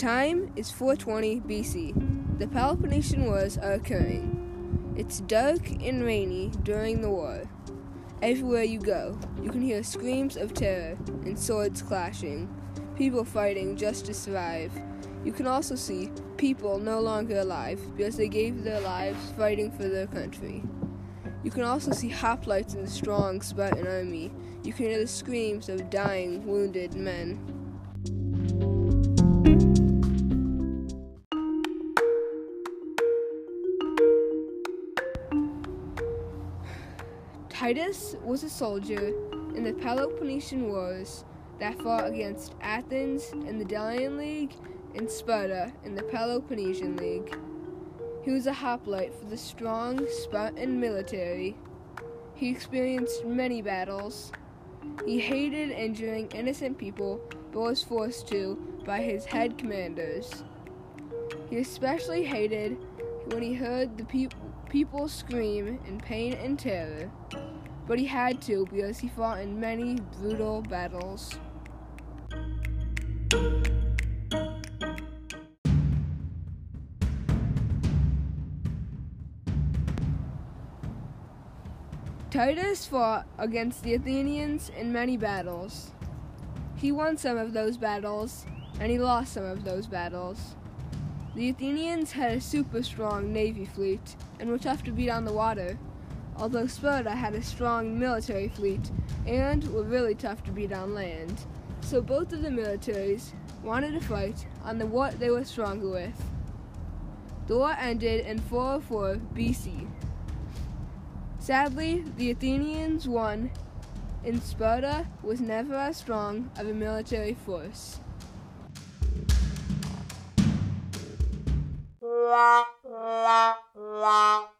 time is 420 BC. The Peloponnesian Wars are occurring. It's dark and rainy during the war. Everywhere you go, you can hear screams of terror and swords clashing, people fighting just to survive. You can also see people no longer alive because they gave their lives fighting for their country. You can also see hoplites in the strong Spartan army. You can hear the screams of dying, wounded men. Titus was a soldier in the Peloponnesian Wars that fought against Athens in the Delian League and Sparta in the Peloponnesian League. He was a hoplite for the strong Spartan military. He experienced many battles. He hated injuring innocent people, but was forced to by his head commanders. He especially hated when he heard the pe- people scream in pain and terror but he had to because he fought in many brutal battles. Titus fought against the Athenians in many battles. He won some of those battles, and he lost some of those battles. The Athenians had a super strong navy fleet and were tough to beat on the water although Sparta had a strong military fleet and were really tough to beat on land. So both of the militaries wanted to fight on the what they were stronger with. The war ended in 404 BC. Sadly, the Athenians won, and Sparta was never as strong of a military force.